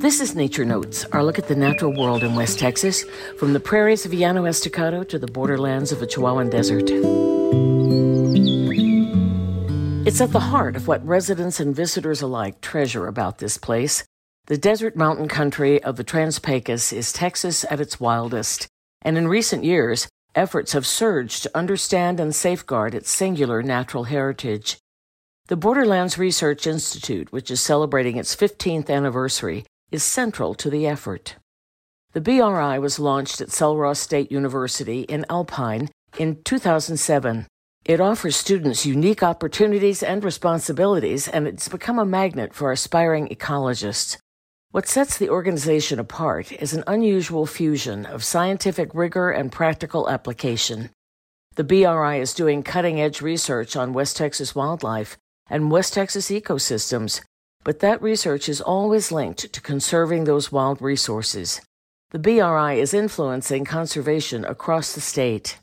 This is Nature Notes, our look at the natural world in West Texas, from the prairies of Llano Estacado to the borderlands of the Chihuahuan Desert. It's at the heart of what residents and visitors alike treasure about this place. The desert mountain country of the Trans Pecos is Texas at its wildest, and in recent years, efforts have surged to understand and safeguard its singular natural heritage. The Borderlands Research Institute, which is celebrating its 15th anniversary, is central to the effort. The BRI was launched at Sul Ross State University in Alpine in 2007. It offers students unique opportunities and responsibilities, and it's become a magnet for aspiring ecologists. What sets the organization apart is an unusual fusion of scientific rigor and practical application. The BRI is doing cutting edge research on West Texas wildlife and West Texas ecosystems but that research is always linked to conserving those wild resources. The BRI is influencing conservation across the state.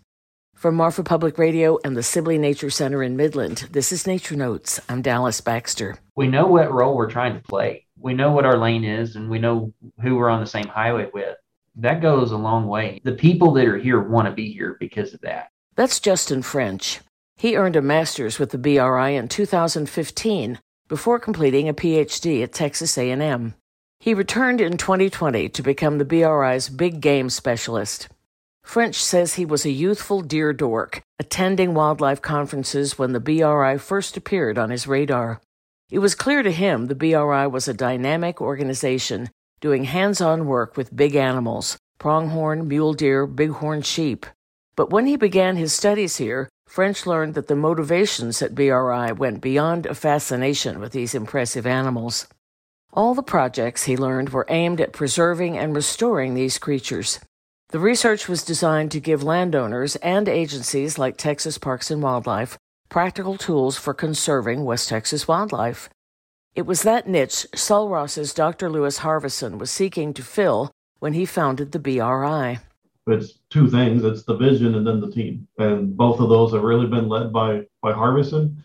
From Marfa Public Radio and the Sibley Nature Center in Midland, this is Nature Notes. I'm Dallas Baxter. We know what role we're trying to play. We know what our lane is, and we know who we're on the same highway with. That goes a long way. The people that are here want to be here because of that. That's Justin French. He earned a master's with the BRI in 2015 before completing a PhD at Texas A&M. He returned in 2020 to become the BRI's big game specialist. French says he was a youthful deer dork, attending wildlife conferences when the BRI first appeared on his radar. It was clear to him the BRI was a dynamic organization doing hands on work with big animals pronghorn, mule deer, bighorn sheep. But when he began his studies here, French learned that the motivations at BRI went beyond a fascination with these impressive animals. All the projects, he learned, were aimed at preserving and restoring these creatures. The research was designed to give landowners and agencies like Texas Parks and Wildlife practical tools for conserving West Texas wildlife. It was that niche Sul Ross's Dr. Louis Harveson was seeking to fill when he founded the BRI it's two things. It's the vision and then the team. And both of those have really been led by by Harveson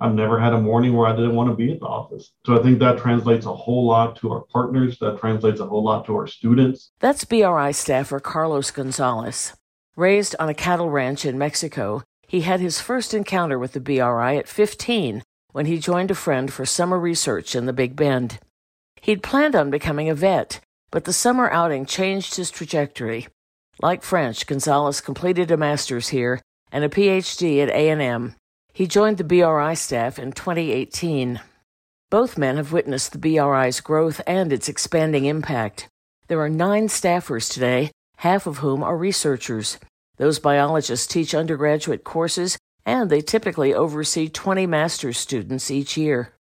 i've never had a morning where i didn't want to be at the office. So i think that translates a whole lot to our partners. That translates a whole lot to our students. That's bri staffer carlos gonzalez. Raised on a cattle ranch in mexico he had his first encounter with the bri at 15 when he joined a friend for summer research in the big bend. He'd planned on becoming a vet but the summer outing changed his trajectory like French, Gonzalez completed a master's here and a PhD at A&M. He joined the BRI staff in 2018. Both men have witnessed the BRI's growth and its expanding impact. There are nine staffers today, half of whom are researchers. Those biologists teach undergraduate courses, and they typically oversee 20 master's students each year.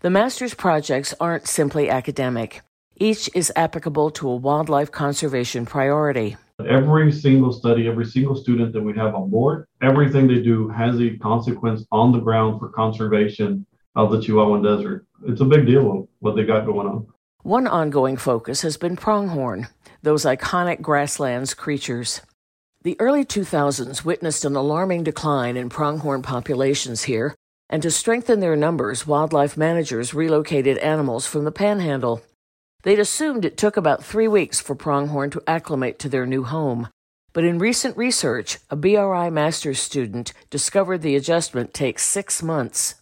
The master's projects aren't simply academic. Each is applicable to a wildlife conservation priority. Every single study, every single student that we have on board, everything they do has a consequence on the ground for conservation of the Chihuahuan Desert. It's a big deal what they got going on. One ongoing focus has been pronghorn, those iconic grasslands creatures. The early 2000s witnessed an alarming decline in pronghorn populations here, and to strengthen their numbers, wildlife managers relocated animals from the panhandle. They'd assumed it took about three weeks for pronghorn to acclimate to their new home. But in recent research, a BRI master's student discovered the adjustment takes six months.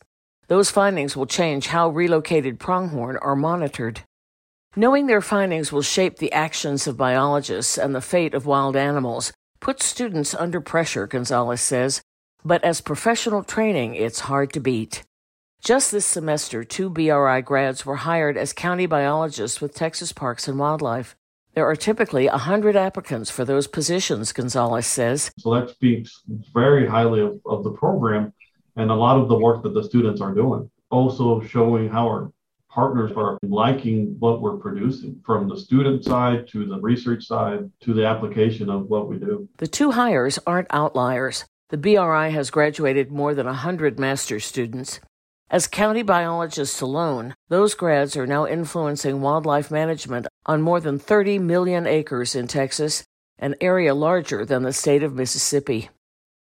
Those findings will change how relocated pronghorn are monitored. Knowing their findings will shape the actions of biologists and the fate of wild animals puts students under pressure, Gonzalez says, but as professional training, it's hard to beat. Just this semester, two BRI grads were hired as county biologists with Texas Parks and Wildlife. There are typically 100 applicants for those positions, Gonzalez says. So that speaks very highly of, of the program and a lot of the work that the students are doing. Also showing how our partners are liking what we're producing from the student side to the research side to the application of what we do. The two hires aren't outliers. The BRI has graduated more than 100 master's students. As county biologists alone, those grads are now influencing wildlife management on more than 30 million acres in Texas, an area larger than the state of Mississippi.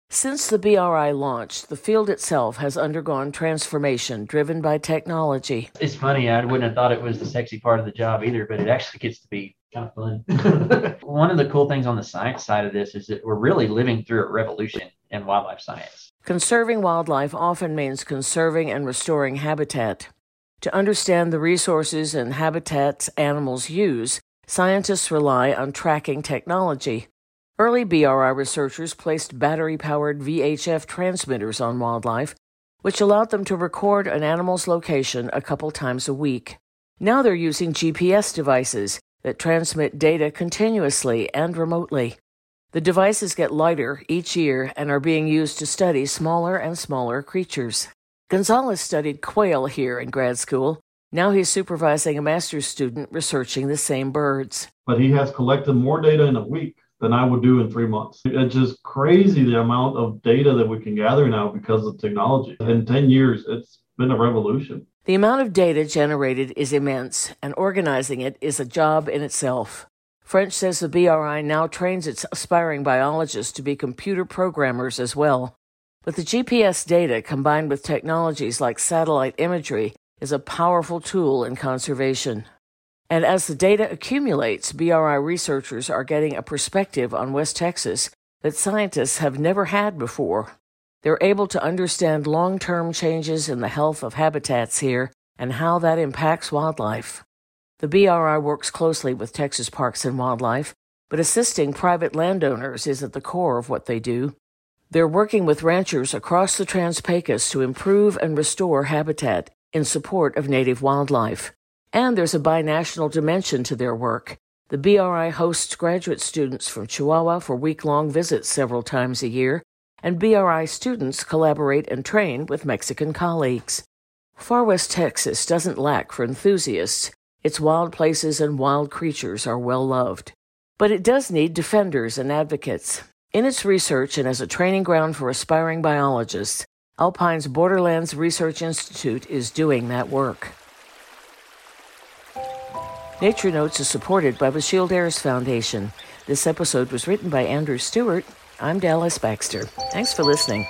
Since the BRI launched, the field itself has undergone transformation driven by technology. It's funny, I wouldn't have thought it was the sexy part of the job either, but it actually gets to be kind of fun. One of the cool things on the science side of this is that we're really living through a revolution in wildlife science. Conserving wildlife often means conserving and restoring habitat. To understand the resources and habitats animals use, scientists rely on tracking technology. Early BRI researchers placed battery powered VHF transmitters on wildlife, which allowed them to record an animal's location a couple times a week. Now they're using GPS devices that transmit data continuously and remotely. The devices get lighter each year and are being used to study smaller and smaller creatures. Gonzalez studied quail here in grad school. Now he's supervising a master's student researching the same birds. But he has collected more data in a week than I would do in three months. It's just crazy the amount of data that we can gather now because of technology. In 10 years, it's been a revolution. The amount of data generated is immense, and organizing it is a job in itself. French says the BRI now trains its aspiring biologists to be computer programmers as well. But the GPS data, combined with technologies like satellite imagery, is a powerful tool in conservation. And as the data accumulates, BRI researchers are getting a perspective on West Texas that scientists have never had before. They're able to understand long term changes in the health of habitats here and how that impacts wildlife. The BRI works closely with Texas Parks and Wildlife, but assisting private landowners is at the core of what they do. They're working with ranchers across the Trans Pecos to improve and restore habitat in support of native wildlife. And there's a binational dimension to their work. The BRI hosts graduate students from Chihuahua for week long visits several times a year, and BRI students collaborate and train with Mexican colleagues. Far West Texas doesn't lack for enthusiasts. Its wild places and wild creatures are well loved. But it does need defenders and advocates. In its research and as a training ground for aspiring biologists, Alpine's Borderlands Research Institute is doing that work. Nature Notes is supported by the Shield Heirs Foundation. This episode was written by Andrew Stewart. I'm Dallas Baxter. Thanks for listening.